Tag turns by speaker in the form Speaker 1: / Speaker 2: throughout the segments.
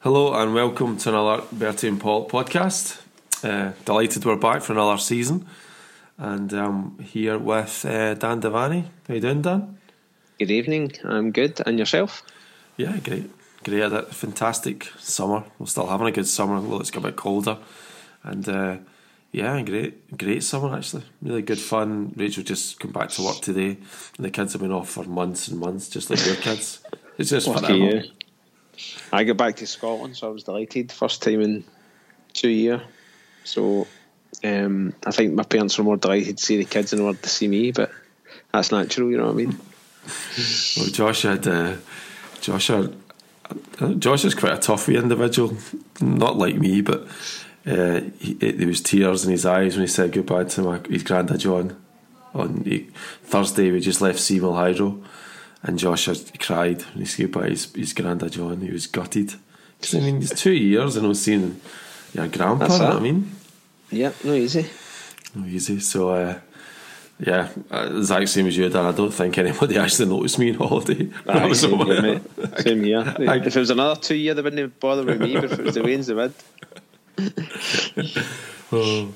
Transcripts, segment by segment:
Speaker 1: Hello and welcome to another Bertie and Paul podcast. Uh, delighted we're back for another season, and I'm here with uh, Dan Devaney. How you doing, Dan?
Speaker 2: Good evening. I'm good. And yourself?
Speaker 1: Yeah, great. Great. Had a fantastic summer. We're still having a good summer, although it's got a bit colder. And uh, yeah, great, great summer actually. Really good fun. Rachel just come back to work today, and the kids have been off for months and months, just like your kids. It's just
Speaker 2: Lucky. I got back to Scotland, so I was delighted. First time in two years. So um, I think my parents were more delighted to see the kids than were to see me, but that's natural, you know what I mean?
Speaker 1: Well, Josh had uh, Josh had, uh, Josh is quite a tough wee individual, not like me, but uh, he, it, there was tears in his eyes when he said goodbye to my, his granddad John. On Thursday, we just left Seamill Hydro, and Josh had, cried when he goodbye to his, his granddad John. He was gutted because I mean, it's two years and I was seeing your grandpa. You know what I mean,
Speaker 2: Yeah, no easy.
Speaker 1: no easy. So. Uh, yeah, exact same as you, Dan. I don't think anybody actually noticed me on holiday. when I was
Speaker 2: same,
Speaker 1: over
Speaker 2: here, mate. Same.
Speaker 1: I-
Speaker 2: if it was another two year, they wouldn't bother with me, but if it was the Waynes, they would.
Speaker 1: Oh.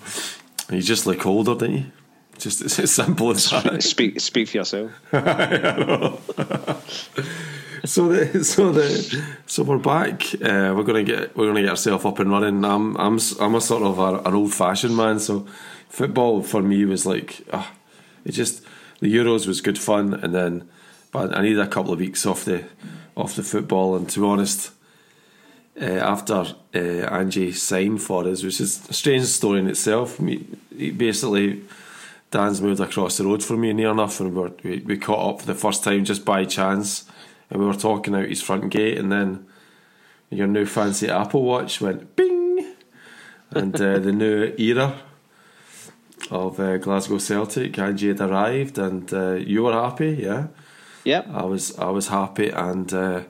Speaker 1: You just look older, don't you? Just it's as simple as that.
Speaker 2: Speak, speak for yourself.
Speaker 1: so the so the so we're back. Uh, we're gonna get we're gonna get ourselves up and running. I'm I'm I'm a sort of a, an old fashioned man. So football for me was like ah, it just the Euros was good fun, and then but I needed a couple of weeks off the off the football. And to be honest, uh, after uh, Angie signed for us, which is a strange story in itself. He basically, Dan's moved across the road from me near enough, and we, were, we we caught up for the first time just by chance, and we were talking out his front gate, and then your new fancy Apple Watch went bing, and uh, the new era of uh, Glasgow Celtic, Angie had arrived, and uh, you were happy, yeah.
Speaker 2: Yep.
Speaker 1: I was I was happy, and uh,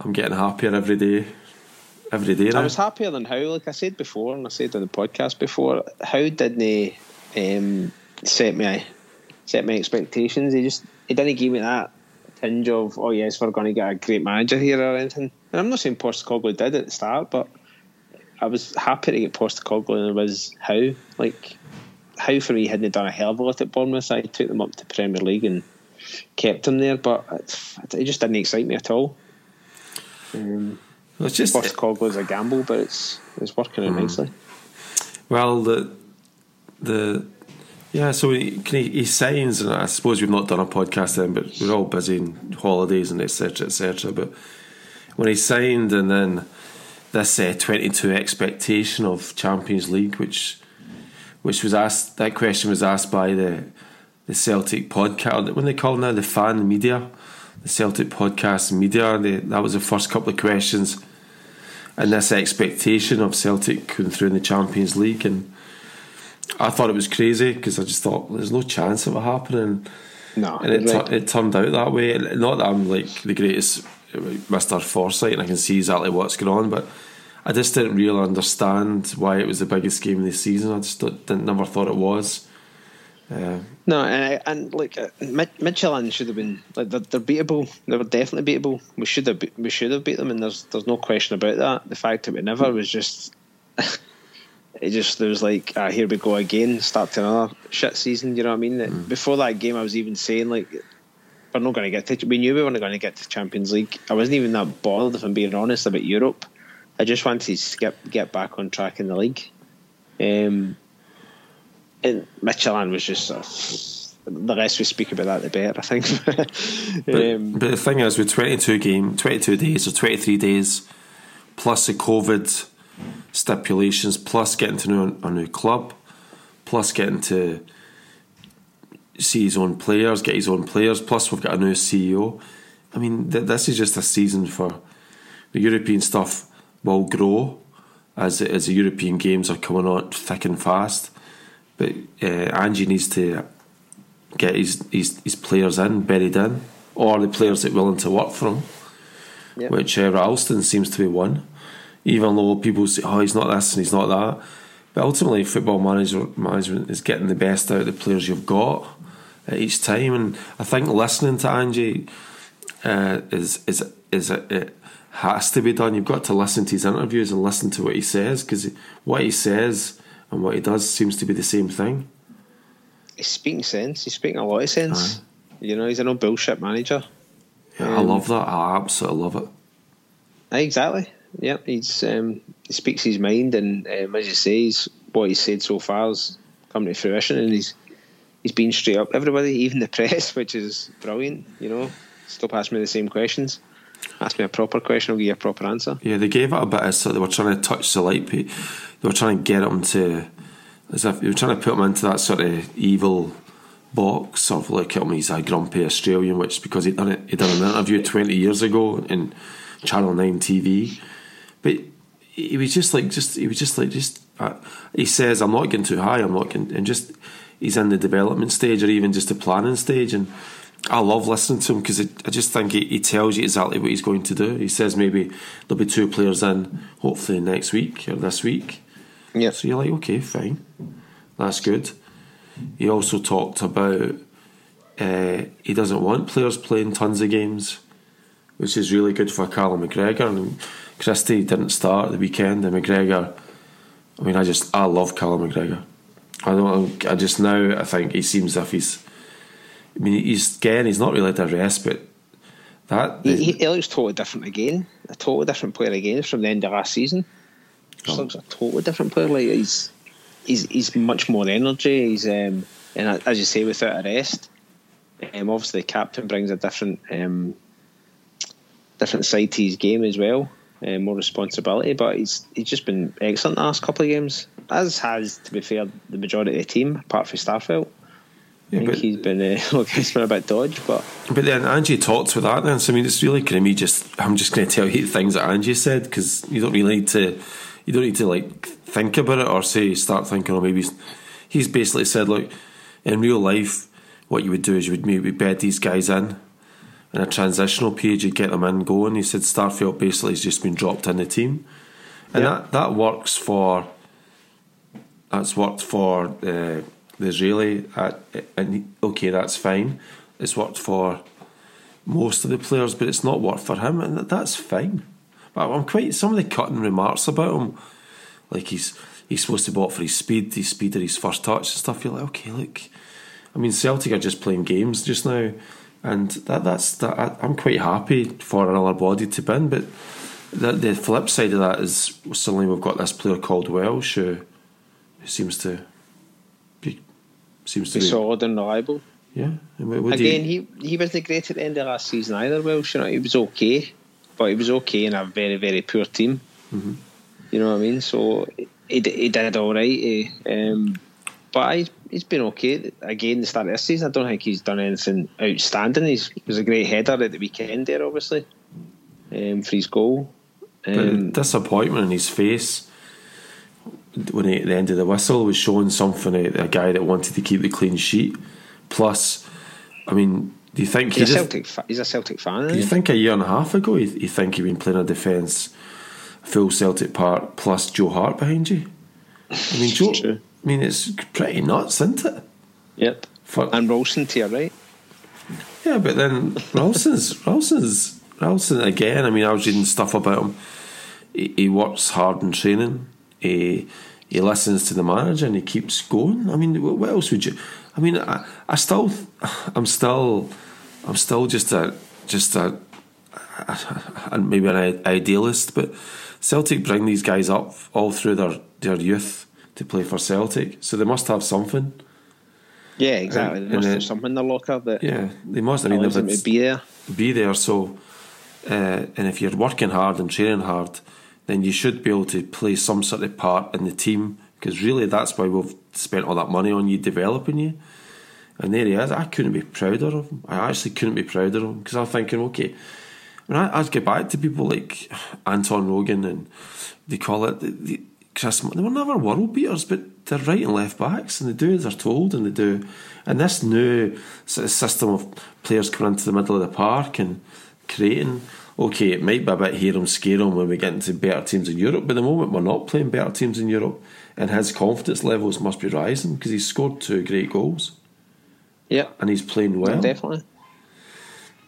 Speaker 1: I'm getting happier every day. Every day now.
Speaker 2: I was happier than how, like I said before, and I said on the podcast before, how did they um, set me set my expectations? He just he didn't give me that tinge of oh yes, we're going to get a great manager here or anything. And I'm not saying Postecoglou did at the start, but I was happy to get Postecoglou, and it was how like how for me hadn't done a hell of a lot at Bournemouth. I took them up to Premier League and kept them there, but it, it just didn't excite me at all. Um,
Speaker 1: Well, it's just
Speaker 2: Postecoglou is a gamble, but it's it's working out nicely.
Speaker 1: well the the yeah. So he, he, signs, and I suppose we've not done a podcast then, but we're all busy in holidays and etc. etc. But when he signed, and then this uh, twenty two expectation of Champions League, which which was asked that question was asked by the the Celtic podcast when they call now the fan media, the Celtic podcast media. They, that was the first couple of questions and this expectation of Celtic going through in the Champions League, and I thought it was crazy because I just thought there's no chance of it happening,
Speaker 2: No,
Speaker 1: and it
Speaker 2: right.
Speaker 1: tu- it turned out that way. Not that I'm like the greatest Mister Foresight and I can see exactly what's going on, but I just didn't really understand why it was the biggest game of the season. I just didn't never thought it was. Uh,
Speaker 2: No, and, and like uh, Midtjylland should have been like they're, they're beatable. They were definitely beatable. We should have we should have beat them, and there's there's no question about that. The fact that we never was just it just there was like ah, here we go again, start to another shit season. You know what I mean? That Before that game, I was even saying like we're not going to get to. We knew we weren't going to get to Champions League. I wasn't even that bothered if I'm being honest about Europe. I just wanted to skip get back on track in the league. Um, and Midtjylland was just uh, the less we speak about that, the better. I think.
Speaker 1: But,
Speaker 2: um,
Speaker 1: but the thing is, with 22 game, 22 days or 23 days, plus the COVID stipulations, plus getting to know a new club, plus getting to see his own players, get his own players, plus we've got a new CEO. I mean, th- this is just a season for the European stuff will grow as as the European games are coming on thick and fast. But uh, Angie needs to get his, his his players in, buried in, or the players that are willing to work for him.
Speaker 2: Yeah.
Speaker 1: Which uh, Ralston seems to be one. Even though people say, "Oh, he's not this and he's not that," but ultimately, football manager management is getting the best out of the players you've got at each time. And I think listening to Angie, uh, is is is it, it has to be done. You've got to listen to his interviews and listen to what he says because what he says and what he does seems to be the same thing.
Speaker 2: He's speaking sense. He's speaking a lot of sense. Aye. You know, he's a no bullshit manager.
Speaker 1: Yeah, um, I love that. I absolutely love it.
Speaker 2: Exactly. Yeah, he's um, he speaks his mind, and um, as you say, he's, what he's said so far has come to fruition, and he's he's been straight up everybody, even the press, which is brilliant. You know, stop asking me the same questions. Ask me a proper question, I'll give you a proper answer.
Speaker 1: Yeah, they gave it a bit so they were trying to touch the light. They were trying to get him to, as if they were trying to put him into that sort of evil box of like him he's a grumpy Australian, which because he done it, he done an interview twenty years ago in Channel Nine TV, but he was just like just he was just like just uh, he says I'm not getting too high, I'm not getting, and just he's in the development stage or even just the planning stage and I love listening to him because I just think he, he, tells you exactly what he's going to do. He says maybe there'll be two players in, hopefully next week or this week.
Speaker 2: Yeah.
Speaker 1: So you're like, okay, fine, that's good. He also talked about uh, he doesn't want players playing tons of games, which is really good for Callum McGregor. And Christie didn't start the weekend, and McGregor. I mean, I just I love Callum McGregor. I don't. I just now I think he seems as if he's I mean, he's again, he's not really had a rest, but that
Speaker 2: he, he, looks totally different again. A totally different player again from the end of last season. Just oh. looks a totally different player. Like he's he's he's much more energy. He's um, and as you say, without a rest. Um, obviously, the captain brings a different um, different side to his game as well, uh, more responsibility. But he's he's just been excellent the last couple of games, as has to be fair the majority of the team, apart from Starfelt. Yeah, I think he's been uh, look, he's been a bit dodge, but
Speaker 1: but then Angie talks with that. Then so I mean, it's really kind of me. Just I'm just going to tell you things that Angie said because you don't really need to. You don't need to like think about it or say start thinking. Or maybe he's, he's basically said, look, in real life, what you would do is you would maybe bed these guys in in a transitional period. You get them in going. He said Starfelt basically has just been dropped in the team, and yeah. that that works for. That's worked for. Uh, the Israeli, at, and okay, that's fine. It's worked for most of the players, but it's not worked for him, and that's fine. But I'm quite some of the cutting remarks about him, like he's he's supposed to bought for his speed, his speed or his first touch and stuff. You're like, okay, look, I mean, Celtic are just playing games just now, and that that's that. I, I'm quite happy for another body to bin, but the, the flip side of that is suddenly we've got this player called Welsh who, who seems to seems to be
Speaker 2: solid and reliable.
Speaker 1: Yeah.
Speaker 2: Again, he he wasn't great at the end of last season either. Well, you know, he was okay, but he was okay in a very very poor team.
Speaker 1: Mm-hmm.
Speaker 2: You know what I mean? So he he did all right. Eh? Um, but he's been okay. Again, the start of this season, I don't think he's done anything outstanding. He's, he was a great header at the weekend there, obviously, um, for his goal.
Speaker 1: Um, disappointment in his face when he, at the end of the whistle was showing something a guy that wanted to keep the clean sheet. Plus, I mean, do you think
Speaker 2: he's he a Celtic? Fa- he's a Celtic fan.
Speaker 1: Do you think a year and a half ago you, you think he'd been playing a defence, full Celtic part plus Joe Hart behind you? I mean, Joe. I mean, it's pretty nuts, isn't it?
Speaker 2: Yep. For, and Ralston to your right.
Speaker 1: Yeah, but then Ralston's Ralston's Ralston again. I mean, I was reading stuff about him. He, he works hard in training. He he listens to the manager and he keeps going. I mean, what else would you? I mean, I, I still, I'm still, I'm still just a, just a, a, maybe an idealist, but Celtic bring these guys up all through their their youth to play for Celtic, so they must have something.
Speaker 2: Yeah, exactly. And, they must have something in their locker that
Speaker 1: yeah, they must. I mean,
Speaker 2: to be there,
Speaker 1: be there. So, uh, and if you're working hard and training hard then you should be able to play some sort of part in the team because really that's why we've spent all that money on you developing you. And there he is. I couldn't be prouder of him. I actually couldn't be prouder of him because I'm thinking, okay, I I, would get back to people like Anton Rogan and they call it the, the Chris. They were never world beaters, but they're right and left backs and they do as they're told and they do. And this new sort of system of players coming into the middle of the park and creating okay, it might be a bit scare him when we get into better teams in Europe, but the moment we're not playing better teams in Europe, and his confidence levels must be rising because he's scored two great goals.
Speaker 2: Yeah.
Speaker 1: And he's playing well.
Speaker 2: Definitely.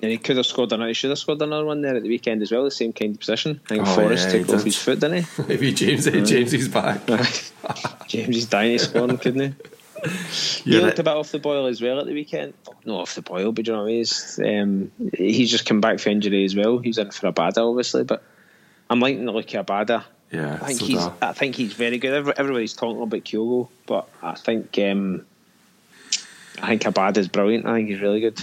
Speaker 2: And he could have scored another. He should have scored another one there at the weekend as well. The same kind of position. I think
Speaker 1: Oh,
Speaker 2: Forrest
Speaker 1: yeah,
Speaker 2: took off
Speaker 1: did.
Speaker 2: his foot, didn't he?
Speaker 1: Maybe James James is back.
Speaker 2: James is dying to score, couldn't he? He looked
Speaker 1: that-
Speaker 2: a bit off the boil as well at the weekend. No, off the boil, but you know what I mean? He's, um, he's just come back for injury as well. He's in for Abada, obviously, but I'm liking the look of Abada.
Speaker 1: Yeah,
Speaker 2: I think
Speaker 1: so
Speaker 2: he's.
Speaker 1: da.
Speaker 2: I think he's very good. Everybody's talking about Kyogo, but I think. Um, I think Abada's brilliant. I think he's really good.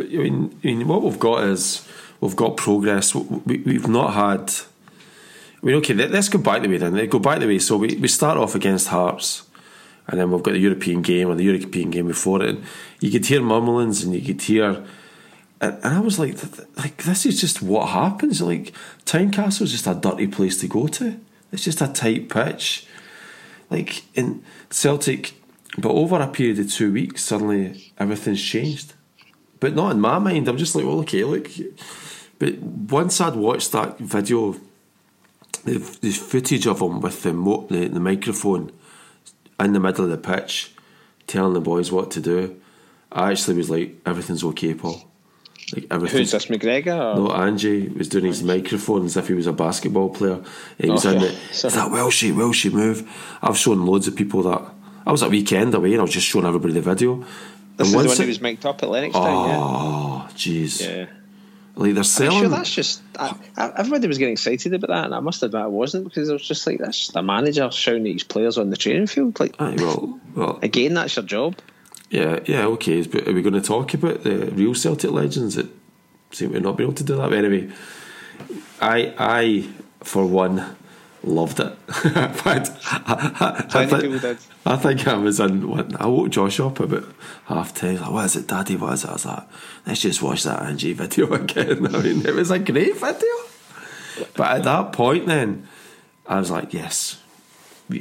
Speaker 1: I mean, I mean, what we've got is we've got progress. We, we've not had. I mean, okay, let- let's go back the way then. Let's go back the way. So we, we start off against Hearts, and then we've got the European game or the European game before it. And you could hear mumblings and you could hear. And, and I was like, like this is just what happens. Like Tynecastle is just a dirty place to go to. It's just a tight pitch. Like in Celtic, but over a period of two weeks, suddenly everything's changed but not in my mind. I'm just like, well, okay, look. But once I'd watched that video, the, the footage of him with the, mo- the the microphone in the middle of the pitch, telling the boys what to do, I actually was like, everything's okay, Paul. Like
Speaker 2: Who's this, McGregor? Or?
Speaker 1: no, Angie was doing his microphone as if he was a basketball player. He was
Speaker 2: Oh,
Speaker 1: in
Speaker 2: yeah.
Speaker 1: it. Is that will she? Will she move? I've shown loads of people that. I was at weekend away and I was just showing everybody the video.
Speaker 2: This is the one
Speaker 1: it-
Speaker 2: who was mic'd up at Lennoxtown,
Speaker 1: Oh, jeez.
Speaker 2: yeah. Yeah.
Speaker 1: Like they're
Speaker 2: I'm
Speaker 1: selling.
Speaker 2: sure that's just. I, I, everybody was getting excited about that, and I must admit I wasn't because I was just like, that's the manager shouting at his players on the training field. Like,
Speaker 1: Aye, well, well,
Speaker 2: again, that's your job.
Speaker 1: yeah, yeah, okay. But are we going to talk about the real Celtic legends that seem to not be able to do that? But anyway, I, I, for one, loved it. In fact, I, I, I,
Speaker 2: Plenty
Speaker 1: thi-
Speaker 2: of people did.
Speaker 1: I think I was in. What, I woke Josh up about half ten. Like, what is it, Daddy? What is it? I was like, let's just watch that Angie video again. I mean, it was a great video. But at that point, then I was like, yes.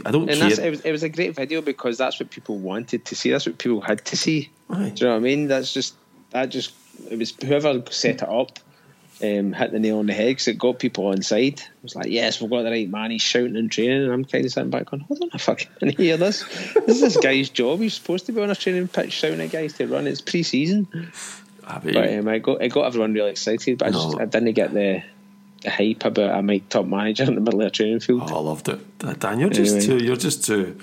Speaker 1: I don't
Speaker 2: And
Speaker 1: care.
Speaker 2: that's, it, was, it was a great video because that's what people wanted to see. That's what people had to see.
Speaker 1: Aye.
Speaker 2: Do you know what I mean? That's just that just it was whoever set it up um, hit the nail on the head because it got people on side. It was like, yes, we've got the right man. He's shouting and training, and I'm kind of sitting back going, hold on a fucking hear this. This is this guy's job. He's supposed to be on a training pitch shouting at guys to run. It's pre-season.
Speaker 1: I mean,
Speaker 2: But um, I got it got everyone really excited, but I just I didn't get the the hype about a Mike top manager in the middle of a training field.
Speaker 1: Oh, I loved it. Dan, you're just
Speaker 2: Anyway.
Speaker 1: too. You're just too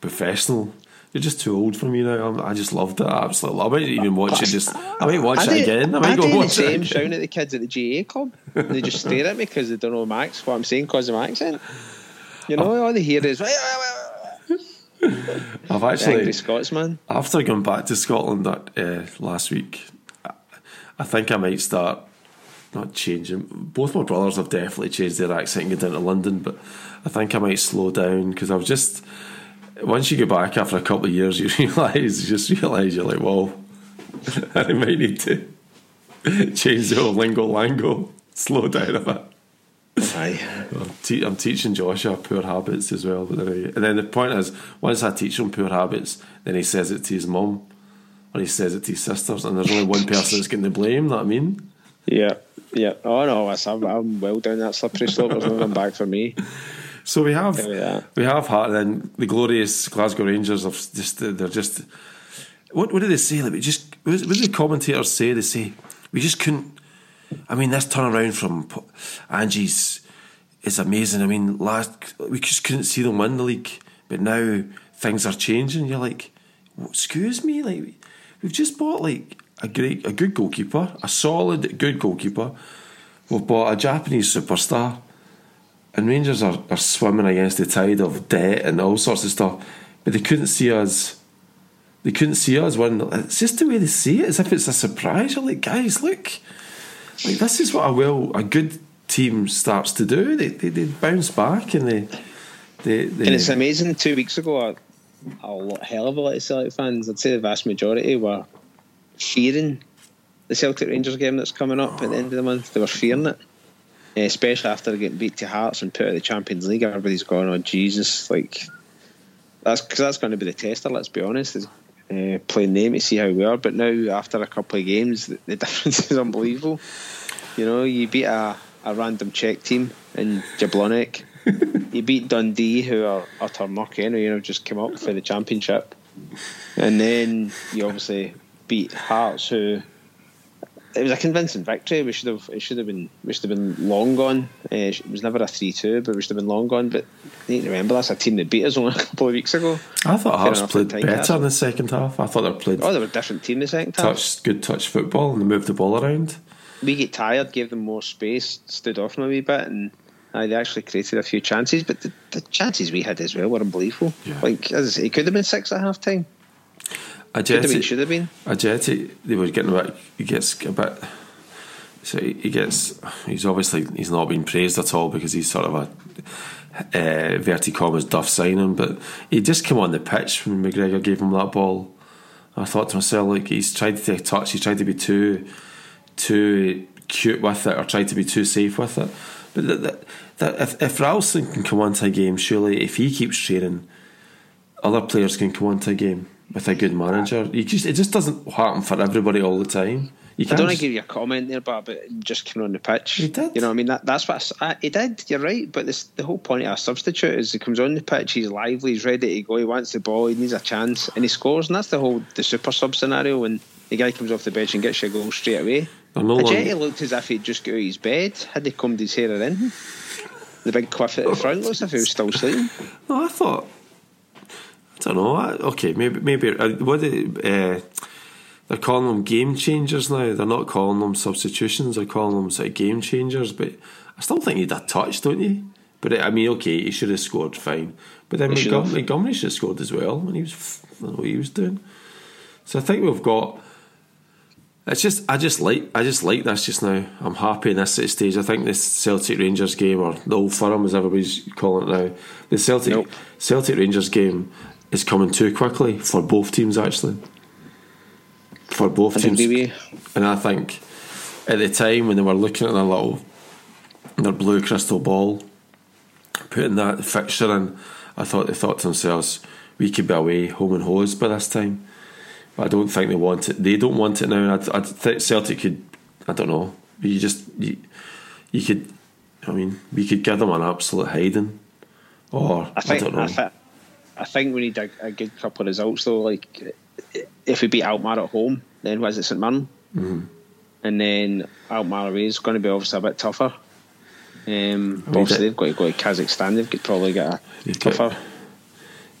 Speaker 1: professional. You're just too old for me now. I'm, I just loved it. I absolutely. I might even watch it. Just. I might watch
Speaker 2: do-
Speaker 1: it again. I might
Speaker 2: do
Speaker 1: go
Speaker 2: the
Speaker 1: watch it.
Speaker 2: same
Speaker 1: Again.
Speaker 2: shouting at the kids at the GA club. They just stare at me because they don't know Max what I'm saying because of my accent. You know, all they hear is
Speaker 1: I've actually
Speaker 2: angry Scotsman.
Speaker 1: after going back to Scotland that uh, last week. I- I think I might start not changing. Both my brothers have definitely changed their accent and down to London, but I think I might slow down because I was just. Once you get back after a couple of years, you realise, you just realise you're like, well, I might need to change the whole lingo lango, slow down a bit.
Speaker 2: Aye.
Speaker 1: I'm, te- I'm teaching Joshua poor habits as well. But anyway. And then the point is, once I teach him poor habits, then he says it to his mum or he says it to his sisters, and there's only one person that's getting the blame. What I mean?
Speaker 2: Yeah, yeah. Oh no, I'm, I'm well down that slippery slope. There's no going back for me.
Speaker 1: So we have we have Hart, and then the glorious Glasgow Rangers Of just they're just what what do they say? Like we just what do the commentators say? They say we just couldn't. I mean, this turnaround from Angie's is amazing. I mean, last we just couldn't see them win the league, but now things are changing. You're like, excuse me, like we've just bought like a great, a good goalkeeper, a solid, good goalkeeper. We've bought a Japanese superstar, and Rangers are, are swimming against the tide of debt and all sorts of stuff. But they couldn't see us. They couldn't see us win. It's just the way they see it, as if it's a surprise. You're like, guys, look, like this is what a well, a good team starts to do. They they, they bounce back and they they, they
Speaker 2: And it's amazing. Two weeks ago, a, a lot, hell of a lot of Celtic fans, I'd say the vast majority, were fearing the Celtic Rangers game that's coming up at the end of the month. They were fearing it, especially after getting beat to Hearts and put out of the Champions League. Everybody's going, "Oh Jesus!" Like that's because that's going to be the tester. Let's be honest. Is, uh, playing them to see how we are, but now after a couple of games, the, the difference is unbelievable. You know, you beat a, a random Czech team in Jablonec. you beat Dundee, who are utter muck anyway, you know, just came up for the championship. And then you obviously beat Hearts, who it was a convincing victory. We should have it should have been we should have been long gone. Uh, it was never a three two, but we should have been long gone. But you need to remember that's a team that beat us only a couple of weeks ago.
Speaker 1: I thought Hearts played better in the second half. I thought they played
Speaker 2: Oh, they were a different team the second half.
Speaker 1: touch good touch football and they moved the ball around.
Speaker 2: We get tired, gave them more space, stood off them a wee bit, and uh, they actually created a few chances. But the, the chances we had as well were unbelievable.
Speaker 1: Yeah.
Speaker 2: Like as I say, it could have been six at half time. Could have been, should have been.
Speaker 1: Ajeti, they were getting a bit. He gets a bit. So he gets. He's obviously he's not been praised at all because he's sort of a uh, verti commas duff signing, but he just came on the pitch when McGregor gave him that ball. I thought to myself, like he's tried to take touch, he's tried to be too, too cute with it, or tried to be too safe with it. But that, that, that if if Ralston can come onto a game, surely if he keeps training, other players can come onto a game with a good manager. Uh, you just it just doesn't happen for everybody all the time. You
Speaker 2: I don't want to give you a comment there, but just coming on the pitch.
Speaker 1: He did.
Speaker 2: You know what I mean? That, that's what I I, he did. You're right. But this, the whole point of a substitute is he comes on the pitch, he's lively, he's ready to go, he wants the ball, he needs a chance, and he scores. And that's the whole the super sub scenario when the guy comes off the bench and gets you a goal straight away.
Speaker 1: No
Speaker 2: Ajeti looked as if he'd just got out of his bed, had he combed his hair anything. The big quiff at the front looks as if he was still sleeping.
Speaker 1: No, I thought. I don't know. Okay, maybe maybe uh, what they, uh, they're calling them game changers now. They're not calling them substitutions. They're calling them sort of game changers. But I still think he'd have touched, don't you? But I mean, okay, he should have scored fine. But then
Speaker 2: He should have.
Speaker 1: Montgomery, Montgomery should have scored as well when he was. I don't know what he was doing. So I think we've got. It's just I just like I just like this just now. I'm happy in this stage. I think this Celtic Rangers game or the Old Firm as everybody's calling it now. The Celtic
Speaker 2: Nope.
Speaker 1: Celtic Rangers game is coming too quickly for both teams actually. For both
Speaker 2: I
Speaker 1: teams,
Speaker 2: you.
Speaker 1: and I think at the time when they were looking at their little their blue crystal ball, putting that fixture in, I thought they thought to themselves, we could be away home and hosed by this time. But I don't think they want it. They don't want it now. I, I think Celtic could. I don't know. You just you, you could. I mean, we could give them an absolute hiding, or I,
Speaker 2: I
Speaker 1: don't know.
Speaker 2: I, I think we need a, a good couple of results though. Like if we beat Alkmaar at home, then was it St Mirren,
Speaker 1: Mm-hmm.
Speaker 2: and then Alkmaar away is going to be obviously a bit tougher. Um, obviously they've got to go to Kazakhstan. They've got, probably got a tougher,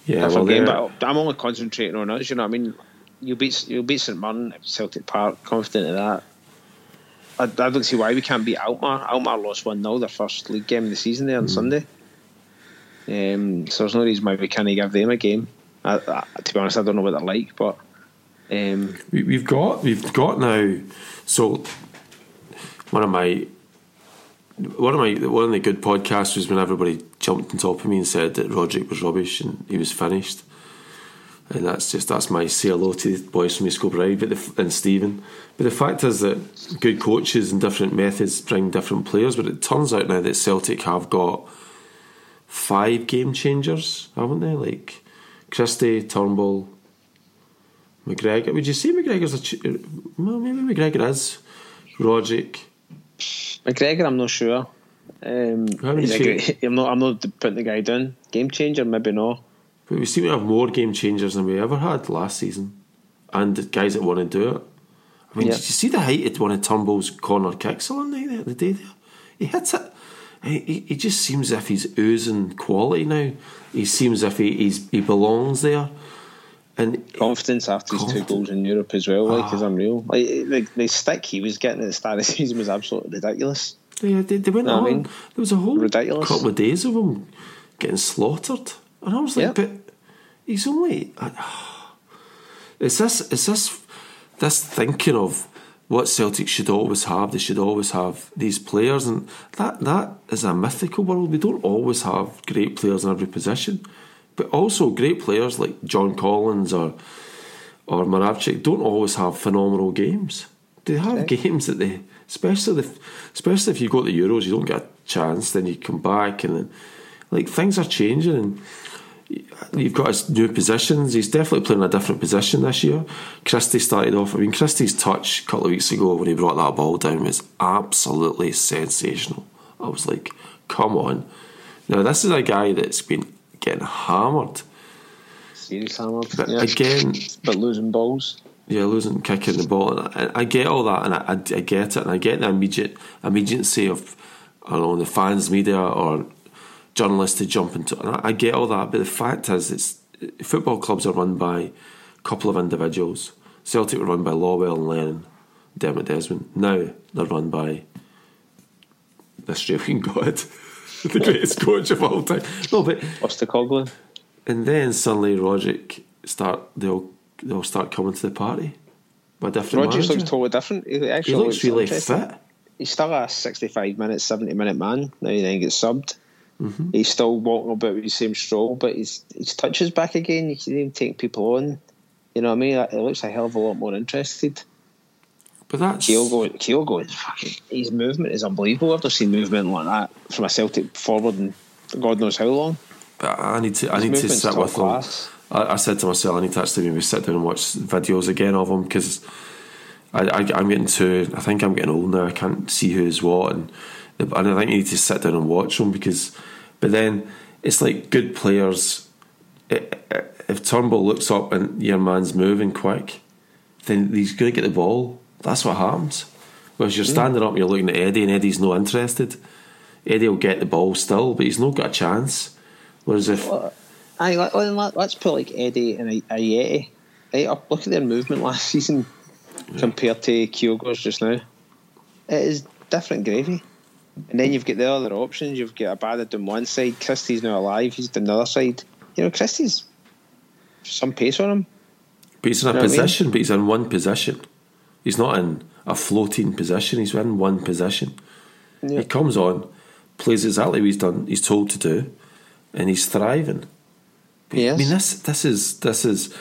Speaker 1: yeah,
Speaker 2: tougher
Speaker 1: well,
Speaker 2: game. But I'm only concentrating on us. You know, what I mean, you beat you beat St Mirren at Celtic Park. Confident of that. I, I don't see why we can't beat Alkmaar. Alkmaar lost one 0 their first league game of the season there on Sunday. Um, so there's no reason why we can't give them a game. I, I, to be honest, I don't know what they're like, but um,
Speaker 1: we, we've got we've got now. So one of my one of my one of the good podcasts was when everybody jumped on top of me and said that Rogic was rubbish and he was finished. And that's just that's my say hello to the boys from East Bride, but the, and Stephen. But the fact is that good coaches and different methods bring different players. But it turns out now that Celtic have got five game changers, haven't they? Like Christie, Turnbull, McGregor. Would you say McGregor's a? Ch- well, maybe McGregor is. Rogic.
Speaker 2: McGregor, I'm not sure. Um,
Speaker 1: How many
Speaker 2: he's a
Speaker 1: cha-
Speaker 2: great- I'm not. I'm not putting the guy down. Game changer, maybe no.
Speaker 1: But we seem to have more game changers than we ever had last season, and the guys that want to do it. I mean,
Speaker 2: Yeah.
Speaker 1: did you see the height at one of Turnbull's corner kicks on the the day there? He hits it. He, he, just seems as if he's oozing quality now. He seems as if he he's, he belongs there. And
Speaker 2: Confidence after his two goals in Europe as well, like
Speaker 1: Ah.
Speaker 2: is unreal. Like the, the stick he was getting at the start of the season was absolutely ridiculous.
Speaker 1: they, they, they went
Speaker 2: No, I
Speaker 1: on.
Speaker 2: mean,
Speaker 1: there was a whole
Speaker 2: ridiculous.
Speaker 1: couple of days of him getting slaughtered, and I was like,
Speaker 2: Yep.
Speaker 1: but he's only. Is this is this this thinking of what Celtic should always have? They should always have these players, and that that is a mythical world. We don't always have great players in every position, but also great players like John Collins or or Moravčík don't always have phenomenal games. They have
Speaker 2: Okay.
Speaker 1: games that they, especially if, especially if you go to the Euros, you don't get a chance. Then you come back, and then like things are changing, and you've got his new positions. He's definitely playing a different position this year. Christie started off. I mean, Christie's touch a couple of weeks ago when he brought that ball down was absolutely sensational. I was like, come on. Now this is a guy that's been getting hammered.
Speaker 2: Serious hammered.
Speaker 1: But
Speaker 2: yeah.
Speaker 1: again,
Speaker 2: but losing balls.
Speaker 1: Yeah, losing, kicking the ball, and I, I get all that, and I, I, I get it, and I get the immediate immediacy of, I don't know, the fans, media, or journalists to jump into. And I, I get all that, but the fact is, it's football clubs are run by a couple of individuals. Celtic were run by Lawwell and Lennon, Dermot Desmond. Now they're run by the Australian god, the greatest coach of all time. No, but
Speaker 2: Postecoglou.
Speaker 1: and then suddenly Rogic start they'll they'll start coming to the party. By different
Speaker 2: Rodgers
Speaker 1: manager.
Speaker 2: looks totally different. He
Speaker 1: He
Speaker 2: actually
Speaker 1: looks really fit.
Speaker 2: He's still a 65 minute, 70 minute man. Now he then gets subbed.
Speaker 1: Mm-hmm.
Speaker 2: He's still walking about with the same stroll, but his his touch is back again. You can even take people on. You know what I mean? It looks a hell of a lot more interested.
Speaker 1: But that's
Speaker 2: Kyogo, Kyogo is fucking. His movement is unbelievable. I've not seen movement like that from a Celtic forward in God knows how long.
Speaker 1: But I need to I
Speaker 2: His
Speaker 1: need to sit with
Speaker 2: class.
Speaker 1: I, I said to myself, I need to actually maybe sit down and watch videos again of him because I, I, I'm getting too. I think I'm getting old now. I can't see who's what, and and I think you need to sit down and watch them because. But then it's like good players. i- i- If Turnbull looks up and your man's moving quick, then he's going to get the ball. That's what happens. Whereas you're standing up, and you're looking at Eddie, and Eddie's not interested. Eddie will get the ball still, but he's not got a chance. Whereas if
Speaker 2: let, let, let's put like Eddie and a, Ajeti. Right up, look at their movement last season compared to Kyogo's just now. It is different gravy. And then you've got the other options. You've got Abada on one side. Christie's now alive. He's on the other side. You know, Christie's some pace on him.
Speaker 1: But he's in a
Speaker 2: You know what I mean?
Speaker 1: position, but he's in one position. He's not in a floating position. He's in one position.
Speaker 2: Yeah.
Speaker 1: He comes on, plays exactly what he's done. He's told to do, and he's thriving.
Speaker 2: Yes.
Speaker 1: I mean, this this is this is.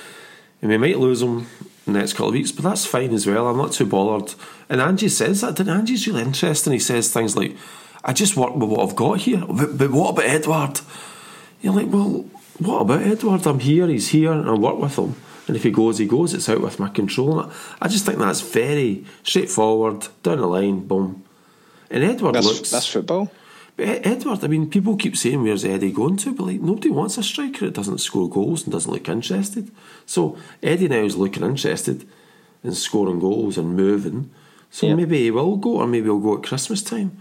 Speaker 1: And we might lose him in the next couple of weeks, but that's fine as well. I'm not too bothered. And Angie says that. Didn't Angie's really interesting. He says things like, "I just work with what I've got here." But, but what about Edward? You're like, well, what about Edward? I'm here, he's here, and I work with him. And if he goes, he goes. It's out with my control. I I just think that's very straightforward, down the line, boom. And Edward
Speaker 2: That's,
Speaker 1: looks.
Speaker 2: that's football.
Speaker 1: But Edward, I mean, people keep saying, where's Eddie going to? But like, nobody wants a striker that doesn't score goals and doesn't look interested. So Eddie now is looking interested in scoring goals and moving. So
Speaker 2: Yeah.
Speaker 1: maybe he will go, or maybe he'll go at Christmas time.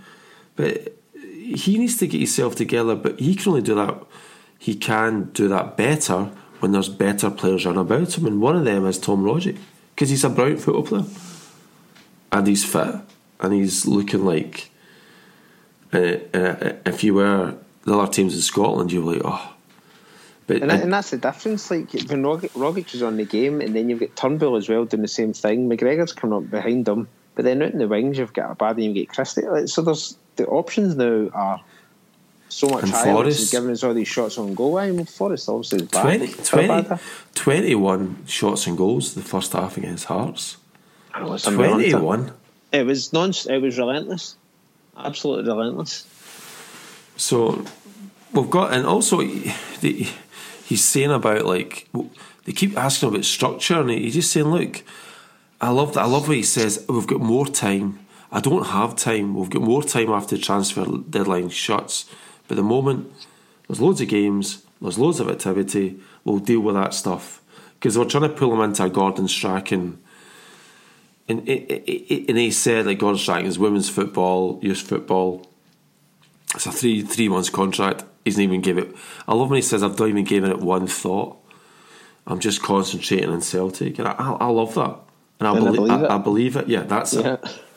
Speaker 1: But he needs to get himself together. But he can only do that. He can do that better when there's better players around about him, and one of them is Tom Rogic because he's a brilliant football player, and he's fit, and he's looking like. Uh, uh, if you were the other teams in Scotland, you were like, oh. But
Speaker 2: And,
Speaker 1: I-
Speaker 2: and that's the difference. Like when Rogic, Rogic was on the game, and then you've got Turnbull as well doing the same thing. McGregor's coming up behind him, but then out in the wings you've got Abada and you get got Christie. Like, so there's the options now are so much
Speaker 1: And
Speaker 2: higher, which
Speaker 1: Forrest.
Speaker 2: is giving us all these shots on goal. I mean, Forrest obviously is back.
Speaker 1: 20,
Speaker 2: for
Speaker 1: 20 21 shots and goals the first half against Hearts.
Speaker 2: Oh, it's unreal, isn't it?
Speaker 1: 21.
Speaker 2: It was non. It was relentless. Absolutely relentless.
Speaker 1: So we've got, and also he's saying about like they keep asking about structure, and he- he's just saying, look, I love that. I love what he says. We've got more time. I don't have time. We've got more time after the transfer deadline shuts. But the moment there's loads of games, there's loads of activity. We'll deal with that stuff because we're trying to pull him into a Gordon Strachan. And, it, it, it, and he said like Gordon Strachan is women's football, youth football. It's a three three months contract. He's not even give it. I love when he says, "I've not even given it one thought. I'm just concentrating on Celtic," and I, I, I love that, and I,
Speaker 2: And I believe it.
Speaker 1: I believe it. Yeah, that's it.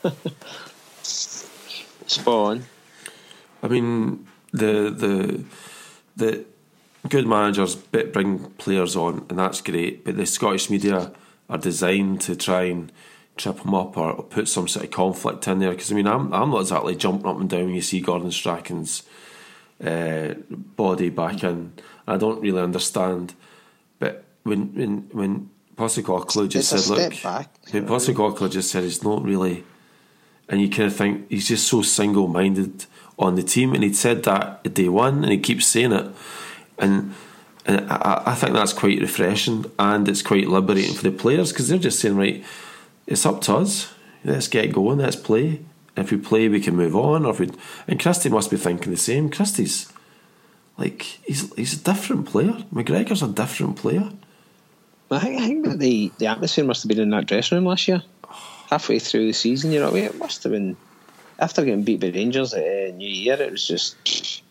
Speaker 2: Yeah. Spot on.
Speaker 1: I mean, the the the good managers bit bring players on, and that's great. But the Scottish media are designed to try and trip him up or, or put some sort of conflict in there. Because I mean, I'm I'm not exactly jumping up and down when you see Gordon Strachan's uh, body back in. I don't really understand, but when when when Postecoglou just
Speaker 2: It's a
Speaker 1: said,
Speaker 2: step
Speaker 1: "Look,"
Speaker 2: back.
Speaker 1: when Postecoglou just said he's not really and you kind of think he's just so single minded on the team, and he'd said that at day one, and he keeps saying it, and and I, I think that's quite refreshing, and it's quite liberating for the players because they're just saying, right, it's up to us. Let's get going. Let's play. If we play, we can move on. Or if we, and Christie must be thinking the same. Christie's like he's he's a different player. McGregor's a different player.
Speaker 2: I think, I think that the, the atmosphere must have been in that dressing room last year. Halfway through the season, you know, what I mean? it must have been after getting beat by Rangers at uh, New Year. It was just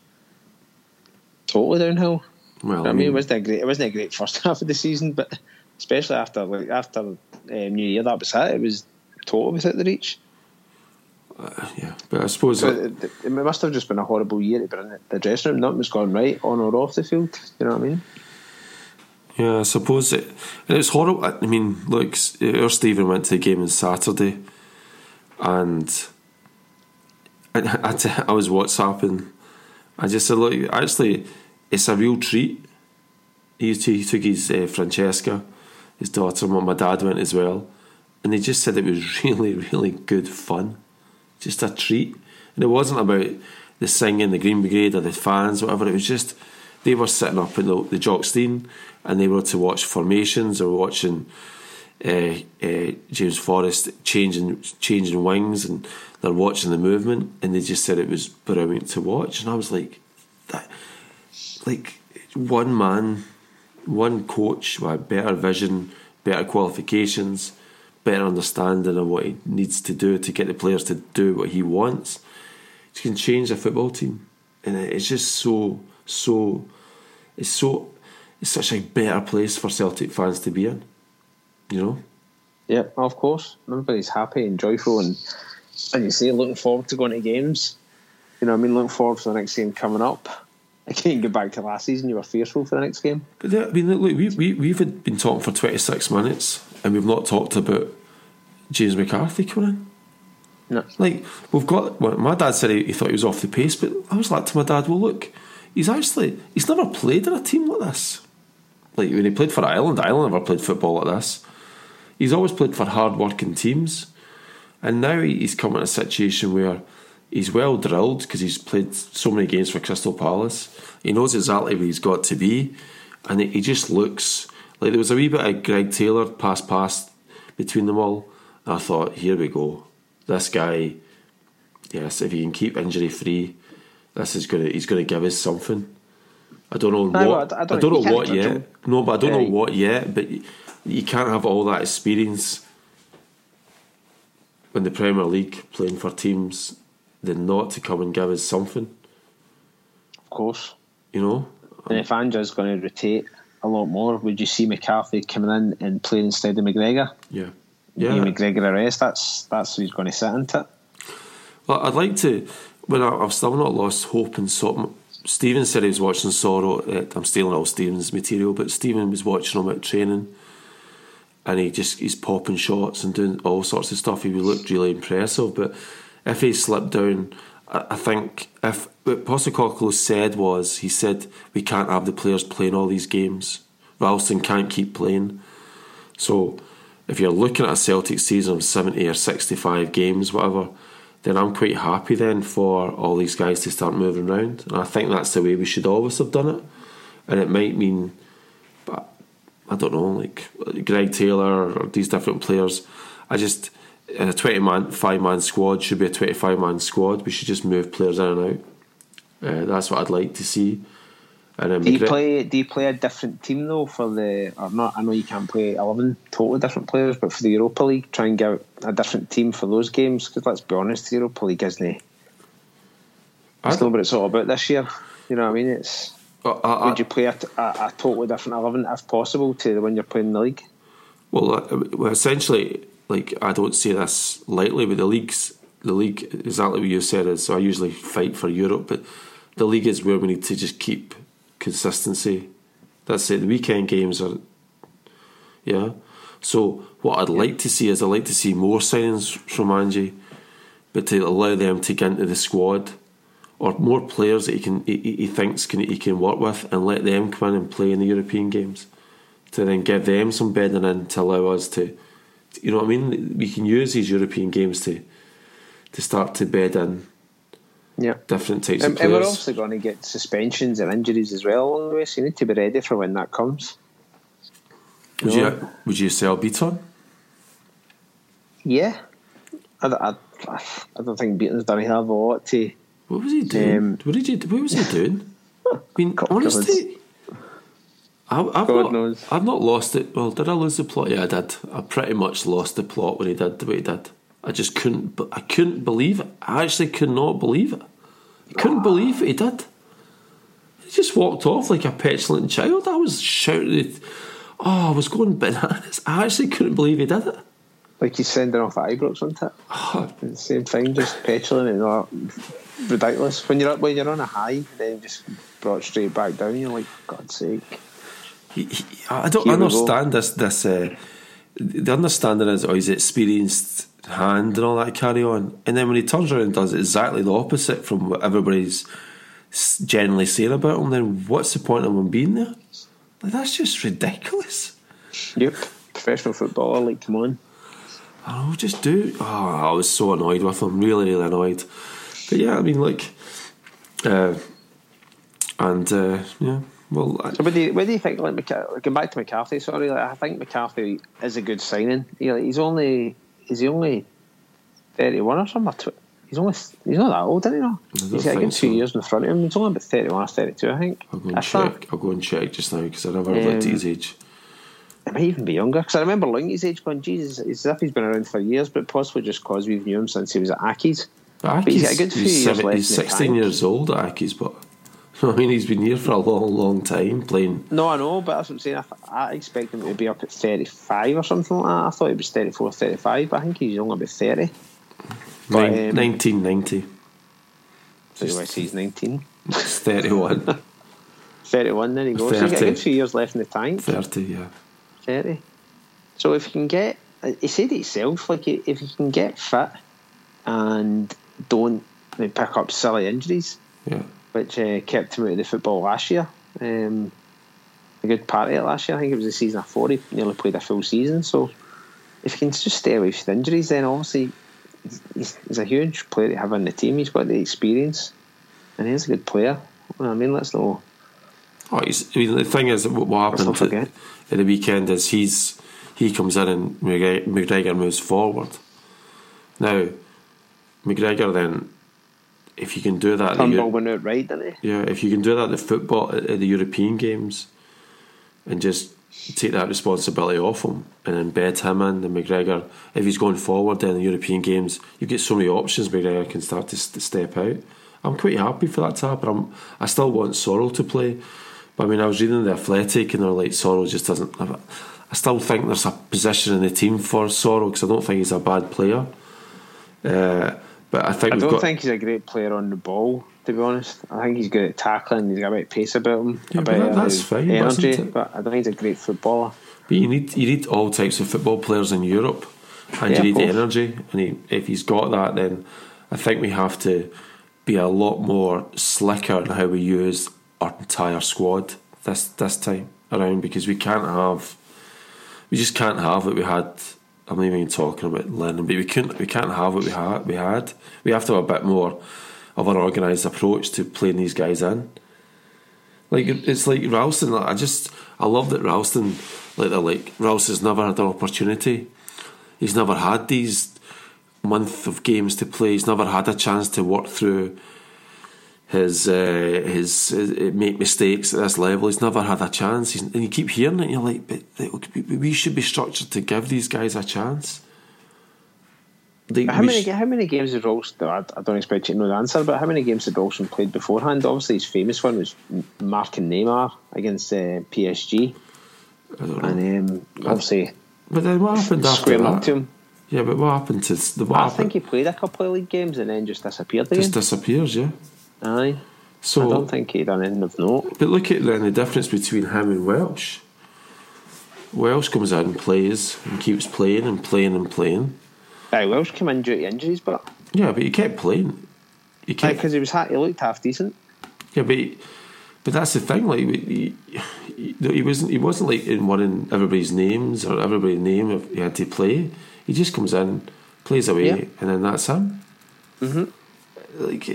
Speaker 2: totally downhill.
Speaker 1: Well,
Speaker 2: I mean, it wasn't a great. It wasn't a great first half of the season, but especially after like after um, New Year, that was it. It was totally without the reach.
Speaker 1: yeah, but I suppose
Speaker 2: So it, it must have just been a horrible year to be in the- dressing room. Nothing was going right on or off the field. You know what I mean?
Speaker 1: Yeah, I suppose it. And it's horrible. I mean, look, our Stephen went to the game on Saturday, and I I was WhatsApping. I just said, look, actually, it's a real treat. He, he took his uh, Francesca, his daughter, and my dad went as well, and they just said it was really, really good fun, just a treat. And it wasn't about the singing, the Green Brigade, or the fans, whatever. It was just they were sitting up in the, the Jock Stein and they were to watch formations or watching uh, uh, James Forrest changing changing wings and they're watching the movement and they just said it was brilliant to watch and I was like that like one man one coach with better vision better qualifications better understanding of what he needs to do to get the players to do what he wants he can change a football team and it's just so so it's so it's such a better place for Celtic fans to be in you know
Speaker 2: Yeah, of course. Everybody's happy and joyful, and and you say looking forward to going to games. You know, I mean, looking forward to the next game coming up. Can't get back to last season. You were fearful for the next game.
Speaker 1: But there, I mean, look, we, we, we've had been talking for 26 minutes and we've not talked about James McCarthy coming in.
Speaker 2: No,
Speaker 1: Like, we've got, well, my dad said he, he thought he was off the pace, but I was like to my dad, well, look, he's actually, he's never played in a team like this. Like, when he played for Ireland, Ireland never played football like this. He's always played for hard working teams. And now he's come in a situation where he's well drilled because he's played so many games for Crystal Palace. He knows exactly where he's got to be, and he he just looks like there was a wee bit of Greg Taylor pass past between them all. And I thought, here we go. This guy, yes, if he can keep injury free, this is gonna he's gonna give us something. I don't know
Speaker 2: No,
Speaker 1: what.
Speaker 2: I- I
Speaker 1: I
Speaker 2: don't-
Speaker 1: don't, know what yet.
Speaker 2: him.
Speaker 1: No, but I don't
Speaker 2: Yeah.
Speaker 1: know what yet. But you, you can't have all that experience in the Premier League playing for teams than not to come and give us something.
Speaker 2: of course.
Speaker 1: You know,
Speaker 2: And if Angie's going to rotate a lot more, would you see McCarthy coming in and playing instead of McGregor?
Speaker 1: yeah,
Speaker 2: Yeah.
Speaker 1: yeah.
Speaker 2: McGregor a rest. That's that's who he's going to sit into.
Speaker 1: Well, I'd like to. When I, I've still not lost hope in something. Stephen said he was watching Soro. uh, I'm stealing all Stephen's material, but Stephen was watching him at training, and he just he's popping shots and doing all sorts of stuff. He looked really impressive. But if he slipped down, I, I think if what Postecoglou said was he said we can't have the players playing all these games. Ralston can't keep playing. So if you're looking at a Celtic season of 70 or 65 games, whatever, then I'm quite happy then for all these guys to start moving around. And I think that's the way we should always have done it. And it might mean, but I don't know, like Greg Taylor or these different players. I just, in a 20 man, 5 man squad should be a 25 man squad. We should just move players in and out. Uh, that's what I'd like to see. And
Speaker 2: Do you
Speaker 1: McGre-
Speaker 2: play? Do you play a different team though for the or not? I know you can't play eleven totally different players, but for the Europa League, try and get a different team for those games. Because let's be honest, the Europa League isn't.
Speaker 1: I
Speaker 2: It's not what it's all about this year. You know what I mean? It's
Speaker 1: I-
Speaker 2: would you play a, a, a totally different eleven if possible to the one you're playing in the league?
Speaker 1: Well, uh, well, essentially, like I don't say this lightly, but the leagues, the league, exactly what you said is. So I usually fight for Europe, but the league is where we need to just keep consistency. That's it. The weekend games are, yeah. So what I'd like to see is I'd like to see more signings from Angie, but to allow them to get into the squad, or more players that he can he, he thinks can he can work with, and let them come in and play in the European games to then give them some bedding in to allow us to, you know what I mean? We can use these European games to to start to bed in
Speaker 2: Yeah.
Speaker 1: different types
Speaker 2: And,
Speaker 1: of
Speaker 2: and we're
Speaker 1: players.
Speaker 2: also going to get suspensions and injuries as well along the way, so you need to be ready for when that comes.
Speaker 1: would you would you sell Bitton?
Speaker 2: Yeah, I, don't- I, I don't think Bitton's done a of a lot to.
Speaker 1: What was he doing?
Speaker 2: Um,
Speaker 1: what did you? What was he doing? I mean, honestly, I, I've
Speaker 2: God
Speaker 1: not,
Speaker 2: knows.
Speaker 1: I've not lost it. Well, did I lose the plot? Yeah, I did. I pretty much lost the plot when he did what he did. I just couldn't. I couldn't believe it. I actually could not believe it. I couldn't ah. believe what he did. He just walked off like a petulant child. I was shouting. Oh, I was going bananas. I actually couldn't believe he did it.
Speaker 2: Like he's sending off at Ibrox, wasn't it?
Speaker 1: Oh,
Speaker 2: same thing, just petulant and all ridiculous. When you're up, when you're on a high, and then just brought straight back down. You're like, God's sake.
Speaker 1: He, he, I don't
Speaker 2: Here
Speaker 1: understand this. This uh, the understanding is, oh, he's experienced hand and all that carry on, and then when he turns around and does exactly the opposite from what everybody's generally saying about him, then what's the point of him being there? Like, that's just ridiculous.
Speaker 2: Yep, professional footballer. Like, come on.
Speaker 1: I'll just do. Oh, I was so annoyed with him, really, really annoyed. But yeah, I mean, like, uh, and uh, yeah, well, I,
Speaker 2: So, what do you, what do you think? Like, going back to McCarthy, sorry, like, I think McCarthy is a good signing. You know, he's only is he only thirty one or something? He's only he's not that old, isn't he? No? He's got a good two years in front of him. He's only about thirty one or thirty two, I think.
Speaker 1: I'll go and
Speaker 2: that.
Speaker 1: check. I'll go and check just now because I never looked at
Speaker 2: Um,
Speaker 1: his age.
Speaker 2: It might even be younger because I remember Lungy's age going, Jesus, it's as if he's been around for years, but possibly just because we've knew him since he was at Accies.
Speaker 1: But
Speaker 2: he's
Speaker 1: Accies,
Speaker 2: got a good few
Speaker 1: he's,
Speaker 2: years
Speaker 1: seven- he's 16 years old at Accies, but I mean, he's been here for a long, long time playing.
Speaker 2: No, I know, but that's what I'm saying. I, th- I expect him to be up at 35 or something like that. I thought he was 34, 35, but I think he's only about 30. But,
Speaker 1: Nine-
Speaker 2: um,
Speaker 1: 1990.
Speaker 2: So you he's 19.
Speaker 1: It's 31.
Speaker 2: 31, there you go. So he's got a good few years left in the tank.
Speaker 1: 30, yeah.
Speaker 2: 30. So if you can get, he said it himself, like if you can get fit and don't pick up silly injuries,
Speaker 1: Yeah.
Speaker 2: Which uh, kept him out of the football last year. Um, a good part of it last year. I think it was the season before he nearly played a full season. So if he can just stay away from injuries, then obviously he's, he's a huge player to have in the team. He's got the experience, and he's a good player. I mean, let's know.
Speaker 1: Oh, he's, I mean, the thing is, what,
Speaker 2: not
Speaker 1: happened
Speaker 2: forget.
Speaker 1: at, the weekend is he's he comes in and McGregor moves forward. Now, McGregor then, if you can do that, the
Speaker 2: Turnbull went out right, didn't he?
Speaker 1: Yeah, if you can do that at the football at the European games, and just take that responsibility off him and embed him in, then McGregor, if he's going forward in the European games, you get so many options. McGregor can start to st- step out. I'm quite happy for that to happen. I'm, I still want Soro to play, but I mean, I was reading the Athletic, and they're like Soro just doesn't. Have a, I still think there's a position in the team for Soro because I don't think he's a bad player. Uh, but I think
Speaker 2: I don't
Speaker 1: got.
Speaker 2: think he's a great player on the ball, to be honest. I think he's good at tackling, he's got a bit of pace about him,
Speaker 1: Yeah,
Speaker 2: a
Speaker 1: but that- that's fine,
Speaker 2: energy, but I don't think he's a great footballer.
Speaker 1: But you need you need all types of football players in Europe, and
Speaker 2: Yeah,
Speaker 1: you need energy. And he, if he's got that, then I think we have to be a lot more slicker in how we use our entire squad this this time around because we can't have we just can't have what we had. I'm not even talking about Lennon, but we couldn't we can't have what we had. We had we have to have a bit more of an organised approach to playing these guys in. Like it's like Ralston. I just I love that Ralston. Like they're like Ralston's never had an opportunity. He's never had these month of games to play. He's never had a chance to work through his uh, his, his make mistakes at this level. He's never had a chance. He's, and you keep hearing it. And you're like, but but we should be structured to give these guys a chance. Like,
Speaker 2: How many
Speaker 1: sh-
Speaker 2: how many games did Ralston? I I don't expect you to know the answer, but how many games did Ralston played beforehand? Obviously, his famous one was marking Neymar against uh, PSG,
Speaker 1: I don't
Speaker 2: and um, obviously
Speaker 1: But then what happened after that?
Speaker 2: to him.
Speaker 1: Yeah, but what happened to the what
Speaker 2: I
Speaker 1: happened?
Speaker 2: think he played a couple of league games and then just disappeared again.
Speaker 1: just disappears. Yeah.
Speaker 2: Aye, I don't think he done end of note.
Speaker 1: but look at then the difference between him and Welsh. Welsh comes in, plays, and keeps playing and playing and playing.
Speaker 2: Aye, Welsh came in due to injuries, but
Speaker 1: Yeah, but he kept playing. He kept,
Speaker 2: because he was ha- he looked half decent.
Speaker 1: yeah, but he, but that's the thing. Like he, he, he wasn't he wasn't like in one in everybody's names or everybody's name if he had to play. He just comes in, plays away,
Speaker 2: Yeah.
Speaker 1: and then that's him. Mm-hmm. Like,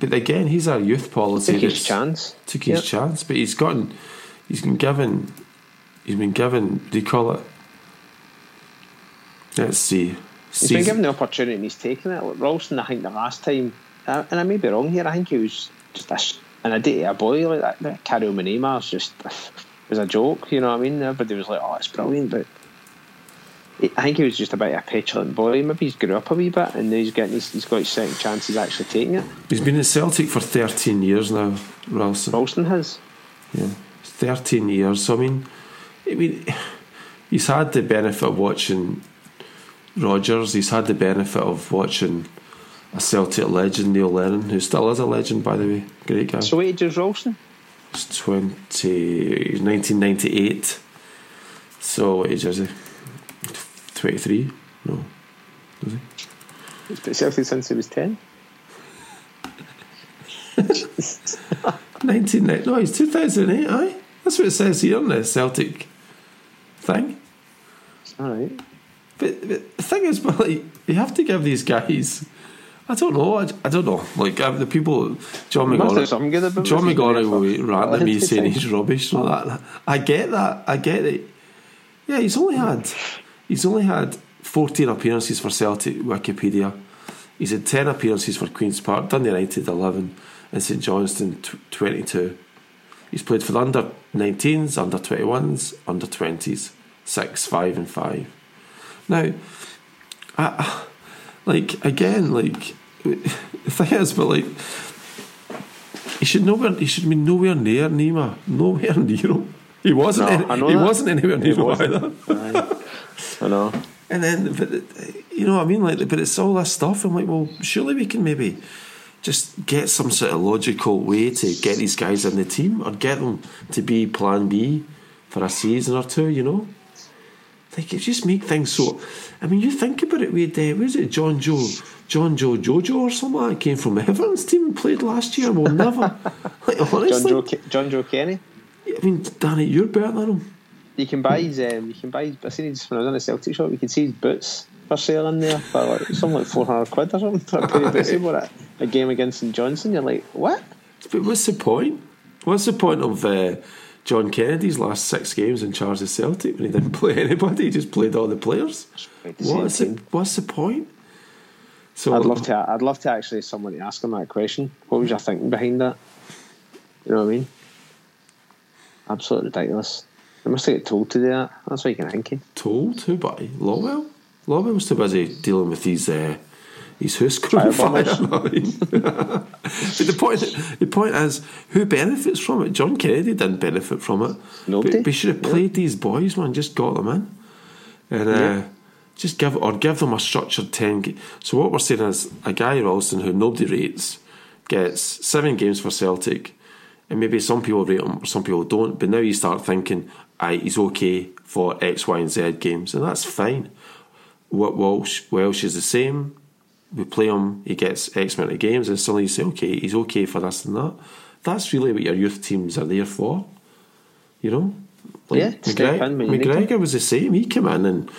Speaker 1: but again, he's our youth policy.
Speaker 2: Took his chance.
Speaker 1: took his
Speaker 2: Yep.
Speaker 1: chance, but he's gotten, he's been given, he's been given. What do you call it? Let's see.
Speaker 2: He's been given the opportunity and he's taken it. Like Ralston, I think the last time, uh, and I may be wrong here, I think he was just a, an idiot, a boy like that. Carol Neymar is just was a joke. You know what I mean? Everybody was like, "Oh, it's brilliant," but I think he was just a bit of a petulant boy. Maybe he's grew up a wee bit, and now he's getting his, he's got his second chance. He's actually taking it.
Speaker 1: He's been in Celtic for 13 years now, Ralston.
Speaker 2: Ralston has.
Speaker 1: Yeah, 13 years. So I mean, I mean, he's had the benefit of watching Rodgers. He's had the benefit of watching a Celtic legend, Neil Lennon, who still is a legend, by the way. Great guy.
Speaker 2: So what age is Ralston?
Speaker 1: He's 20, 1998. So what age is he? 23? No. Is he?
Speaker 2: He's been Celtic since he was 10.
Speaker 1: 19, no, he's 2008, aye? That's what it says here on the Celtic thing.
Speaker 2: Alright.
Speaker 1: But, but the thing is, but like, you have to give these guys. I don't know. I, I don't know. Like uh, the people, John
Speaker 2: Must have something good
Speaker 1: McGonagall.
Speaker 2: about
Speaker 1: John
Speaker 2: him.
Speaker 1: McGonagall will rant at me saying he's rubbish and all that. I get that. I get it. Yeah, he's only had he's only had fourteen appearances for Celtic Wikipedia. He's had ten appearances for Queens Park, Dundee United eleven, and St Johnstone twenty-two. He's played for the under 19s, under 21s, under 20s, 6, 5, and 5. Now, I, like, again, like, the thing is, but like, he should nowhere, he should be nowhere near Neymar, nowhere near him. He wasn't,
Speaker 2: No,
Speaker 1: any- he
Speaker 2: that.
Speaker 1: wasn't anywhere near
Speaker 2: He
Speaker 1: him
Speaker 2: wasn't.
Speaker 1: either.
Speaker 2: I know.
Speaker 1: And then, but you know what I mean? Like, but it's all this stuff. I'm like, well, surely we can maybe just get some sort of logical way to get these guys in the team or get them to be Plan B for a season or two. You know, like it just make things so. I mean, you think about it. We had, uh, where's it, John Joe, John Joe Jojo or something like that came from Everton's team and played last year. We'll never, like honestly.
Speaker 2: John Joe, Jonjoe Kenny.
Speaker 1: I mean, Danny, you're better than him.
Speaker 2: You can buy his. Um, you can buy. His, I seen his when I was in a Celtic shop. You can see his boots for sale in there for like something like four hundred quid or something for a pair of boots. A, game against St Johnstone, you're like, what?
Speaker 1: But what's the point? What's the point of uh, John Kennedy's last six games in charge of Celtic when he didn't play anybody? He just played all the players. What's the, what's the point? So
Speaker 2: I'd love to. I'd love to actually someone to ask him that question. What was your thinking behind that? You know what I mean? Absolutely ridiculous. They must have get told to do that. That's what you can think.
Speaker 1: told who by Lawwell. Lawwell was too busy dealing with these uh, these who's going fire. But the point the point is who benefits from it? John Kennedy didn't benefit from it.
Speaker 2: Nobody.
Speaker 1: But we should have played these boys, man. Just got them in, and uh,
Speaker 2: Yeah.
Speaker 1: just give or give them a structured ten. So what we're saying is a guy Ralston who nobody rates gets seven games for Celtic, and maybe some people rate him, some people don't. But now you start thinking, aye, he's okay for X, Y, and Z games, and that's fine. What Welsh Welsh is the same. We play him, he gets X amount of games, and suddenly you say, okay, he's okay for this and that. That's really what your youth teams are there for. You know?
Speaker 2: Yeah, when you need
Speaker 1: McGregor was the same. He came in and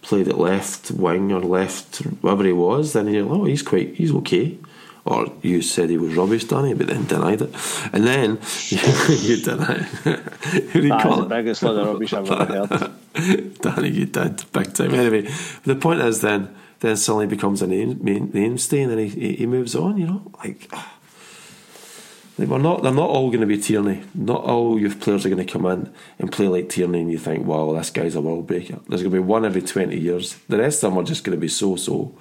Speaker 1: played at left wing or left whatever he was. Then you're like, oh, he's quite, he's okay. Or you said he was rubbish, Danny, but then denied it. And then you denied. Who do you
Speaker 2: That
Speaker 1: call
Speaker 2: the
Speaker 1: it?
Speaker 2: biggest lot of rubbish I've ever heard.
Speaker 1: Danny, you did big time. Anyway, the point is then, then suddenly becomes a name, main, namestay, and then he, he, moves on. You know, like, we're not. They're not all going to be Tierney. Not all youth players are going to come in and play like Tierney, and you think, wow, this guy's a world breaker. There's going to be one every twenty years. The rest of them are just going to be so so.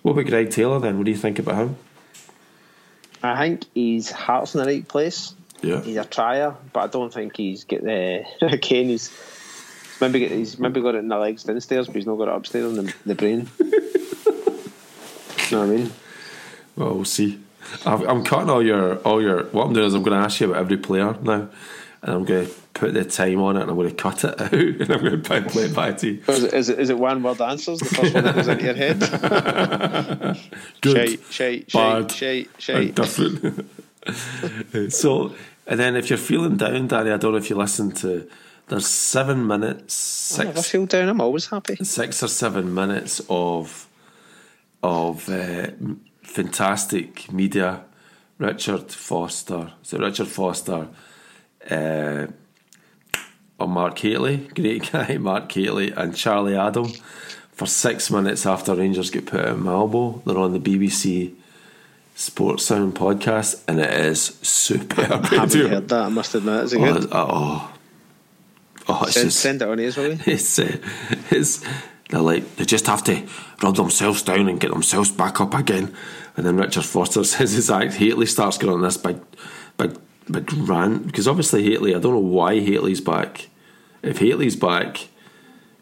Speaker 1: What about Greg Taylor then? What do you think about him?
Speaker 2: I think his heart's in the right place.
Speaker 1: Yeah,
Speaker 2: He's a trier, but I don't think he's get the again. He's maybe get, he's maybe got it in the legs downstairs, but he's not got it upstairs in the, the brain. you know what I mean?
Speaker 1: well, we'll see. I've, I'm cutting all your all your. What I'm doing is I'm going to ask you about every player now, and I'm going to put the time on it, and I'm going to cut it out, and I'm going to play it by to you.
Speaker 2: Is it, is it, is it one word answers? The first one that goes into your head.
Speaker 1: Good,
Speaker 2: Shite, shite,
Speaker 1: bad,
Speaker 2: shite, shite,
Speaker 1: different. so, and then if you're feeling down, Danny, I don't know if you listen to. There's seven minutes, Six,
Speaker 2: I never feel down. I'm always happy.
Speaker 1: six or seven minutes of of uh, fantastic media. Richard Foster, so Richard Foster, uh, or Mark Hateley, great guy, Mark Hateley, and Charlie Adam for six minutes after Rangers get put out in Malmö. They're on the BBC Sportsound podcast, and it is superb.
Speaker 2: I haven't heard that. I must admit, is it
Speaker 1: Oh,
Speaker 2: good?
Speaker 1: it's- oh, oh, it's
Speaker 2: Send,
Speaker 1: just
Speaker 2: send it on as well.
Speaker 1: it's uh, it's they're like they just have to rub themselves down and get themselves back up again. And then Richard Foster says his act. Hateley starts going on this big, big, big rant because obviously Hateley. I don't know why Hateley's back. If Hateley's back,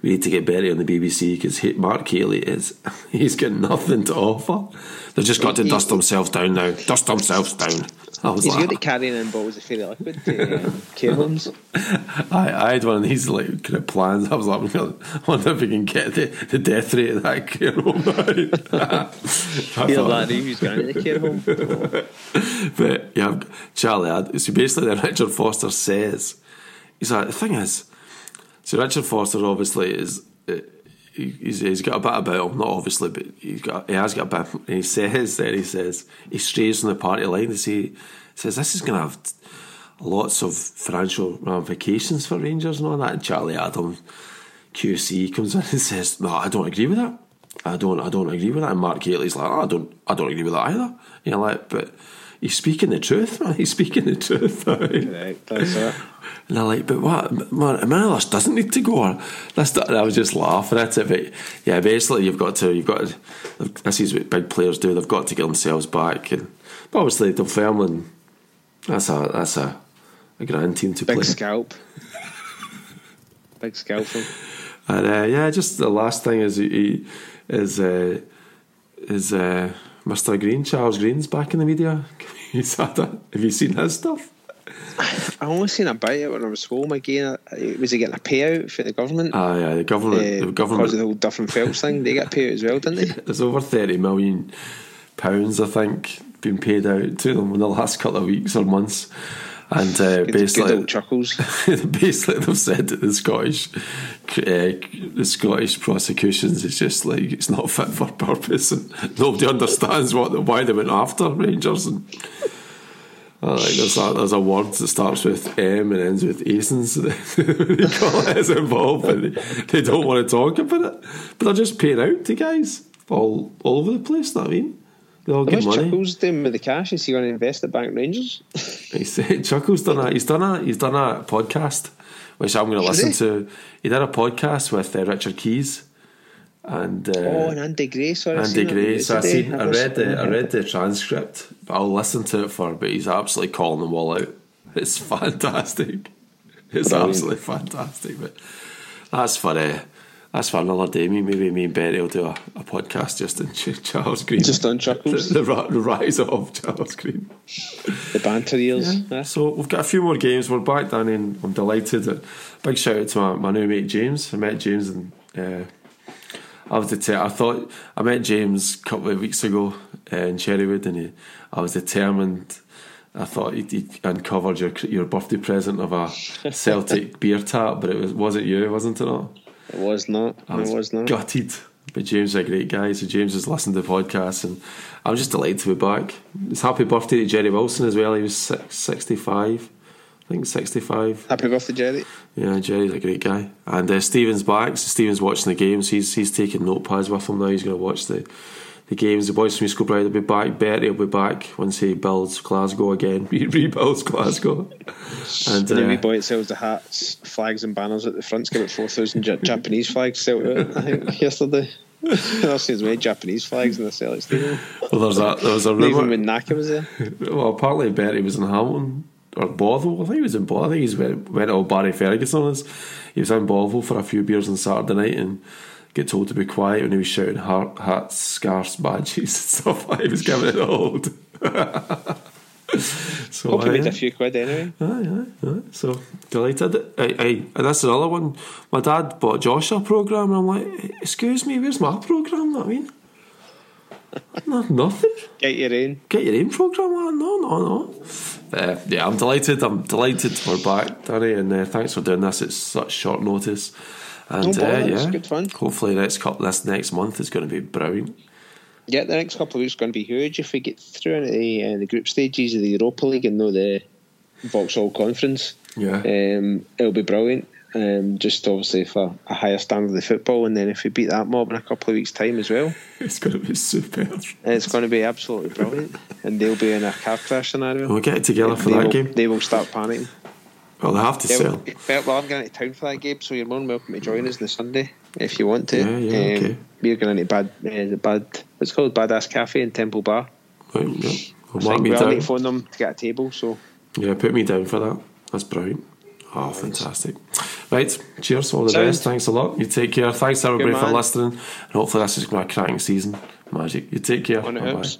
Speaker 1: we need to get Berry on the BBC because Mark Hateley is he's got nothing to offer. They've just got to
Speaker 2: He-
Speaker 1: dust themselves down now. Dust themselves down.
Speaker 2: He's
Speaker 1: like,
Speaker 2: good at carrying in bottles of fairy liquid to um, care.
Speaker 1: I, I had one of these like kind of plans. I was like, I wonder if we can get the, the death rate of that care home.
Speaker 2: Hear that who's going to the care home.
Speaker 1: but yeah, Charlie, so basically, then Richard Foster says, he's like, the thing is, so Richard Foster obviously is. uh, He's, he's got a bit about him, not obviously, but he's got he has got a bit. And he says, that he says, he strays from the party line. He say, says this is going to have lots of financial ramifications for Rangers and all that. And Charlie Adam, QC, comes in and says, "No, I don't agree with that. I don't. I don't agree with that." And Mark Hateley's like, oh, "I don't. I don't agree with that either." You know, like, "But he's speaking the truth, man. He's speaking the truth." right?
Speaker 2: Right, that's it.
Speaker 1: And they're like, but what? Man, a man doesn't need to go. Or this, and I was just laughing at it. But yeah, basically, you've got to, you've got to. This is what big players do. They've got to get themselves back. And but obviously, Dunfermline, that's a that's a, a grand team to
Speaker 2: Big
Speaker 1: play.
Speaker 2: Big scalp. Big scalp.
Speaker 1: And uh, yeah, just the last thing is he is uh, is uh, Mr. Green, Charles Green's back in the media. He's had a, have you seen his stuff?
Speaker 2: I only seen about it when I was home again. Was he getting a payout for the government?
Speaker 1: Ah, yeah, the government,
Speaker 2: Uh,
Speaker 1: the
Speaker 2: Because
Speaker 1: government
Speaker 2: of the whole Duff and Phelps thing, they got a payout as well, didn't they?
Speaker 1: There's over thirty million pounds, I think, been paid out to them in the last couple of weeks or months, and uh,
Speaker 2: Good, good
Speaker 1: basically,
Speaker 2: old chuckles.
Speaker 1: basically they've said that the Scottish, uh, the Scottish prosecutions is just like it's not fit for purpose, and nobody understands what why they went after Rangers and. Uh, like there's a there's a word that starts with M and ends with Asons. they call it as involved, and they, they don't want to talk about it. But they're just paying out to guys all all over the place. Know what I mean, they all get money.
Speaker 2: Chuckles doing with the cash? Is he going to invest at Bank Rangers?
Speaker 1: He said Chuckles done a he's done a he's done a podcast which I'm going to listen to. He did a podcast with uh, Richard Keys and uh,
Speaker 2: oh, and Andy Gray. Sorry,
Speaker 1: Andy Gray. So I seen I read the I read the transcript, but I'll listen to it for. But he's absolutely calling them all out. It's fantastic. It's
Speaker 2: Brilliant.
Speaker 1: absolutely fantastic. But that's for uh, that's for another day. Me maybe me and Betty will do a, a podcast just in Ch- Charles Green.
Speaker 2: Just on Chuckles.
Speaker 1: the, the, the rise of Charles Green.
Speaker 2: the banter years. Yeah.
Speaker 1: So we've got a few more games. We're back down in. I'm delighted. Big shout out to my, my new mate James. I met James and uh, I was det- I thought I met James a couple of weeks ago uh, in Cherrywood, and he, I was determined. I thought he'd, he'd uncovered your your birthday present of a Celtic beer tap, but it was was it you, wasn't it? Not?
Speaker 2: It was not.
Speaker 1: I was,
Speaker 2: it was not.
Speaker 1: gutted. But James is a great guy, so James has listened to the podcast, and I'm just delighted to be back. It's happy birthday to Jerry Wilson as well. He was six, 65, I think 65.
Speaker 2: Happy birthday, Jerry.
Speaker 1: Yeah, Jerry's a great guy. And uh, Stephen's back, so Stephen's watching the games. He's he's taking notepads with him now. He's going to watch the the games. The boys from East Kilbride will be back. Bertie will be back once he builds Glasgow again, Re- rebuilds Glasgow. And
Speaker 2: The wee
Speaker 1: uh,
Speaker 2: boy that sells the hats, flags, and banners at the front's got about 4,000 Japanese flags sold out, I think, yesterday. That's his way, Japanese flags in the Celtic Stadium.
Speaker 1: well, there's a there was a
Speaker 2: Even
Speaker 1: rumor.
Speaker 2: when Naka was there.
Speaker 1: Well, apparently Bertie was in Hamilton or Bothwell. I think he was in Bothwell. I think he's went, went to old Barry Ferguson. He was in Bothwell for a few beers on Saturday night and get told to be quiet when he was shouting heart, hats, scarves, badges and stuff. like He was giving it old. so
Speaker 2: Hope he
Speaker 1: aye,
Speaker 2: made a few quid anyway.
Speaker 1: aye, aye, aye. So delighted. Aye, aye. And that's another one. My dad bought Josh a program, and I'm like, excuse me, where's my program? That I mean, no, nothing
Speaker 2: Get your own.
Speaker 1: get your own program on. No, no, no. Uh, yeah, I'm delighted. I'm delighted we're back, Danny, and uh, thanks for doing this. It's such short notice, and
Speaker 2: No
Speaker 1: uh, yeah,
Speaker 2: good fun.
Speaker 1: Hopefully, next couple this next month is going to be brilliant.
Speaker 2: Yeah, the next couple of weeks are going to be huge if we get through into the, uh, the group stages of the Europa League and know the Vauxhall Conference.
Speaker 1: Yeah,
Speaker 2: Um, it'll be brilliant. Um, just obviously for a higher standard of football, and then if we beat that mob in a couple of weeks' time as well,
Speaker 1: it's going to be superb.
Speaker 2: it's going to be absolutely brilliant. And they'll be in a car crash scenario.
Speaker 1: We'll get it together for that
Speaker 2: will,
Speaker 1: game.
Speaker 2: They will start panicking.
Speaker 1: Well, they have to
Speaker 2: Yeah,
Speaker 1: sell.
Speaker 2: well, well, I'm going to town for that, Gabe. So you're more than welcome to join us on the Sunday if you want to.
Speaker 1: Yeah, yeah, okay.
Speaker 2: We're going to bad, uh, the bad. What's called Badass Cafe in Temple Bar.
Speaker 1: Right, yeah. Well,
Speaker 2: I
Speaker 1: me
Speaker 2: we'll need to phone them to get a table. So
Speaker 1: Yeah, put me down for that. That's brilliant. Oh, fantastic. Right, cheers, all the
Speaker 2: Sound.
Speaker 1: best. Thanks a lot. You take care. Thanks everybody for listening. And hopefully this is going to be a cracking season. Magic. You take care. Bye-bye.
Speaker 2: hoops.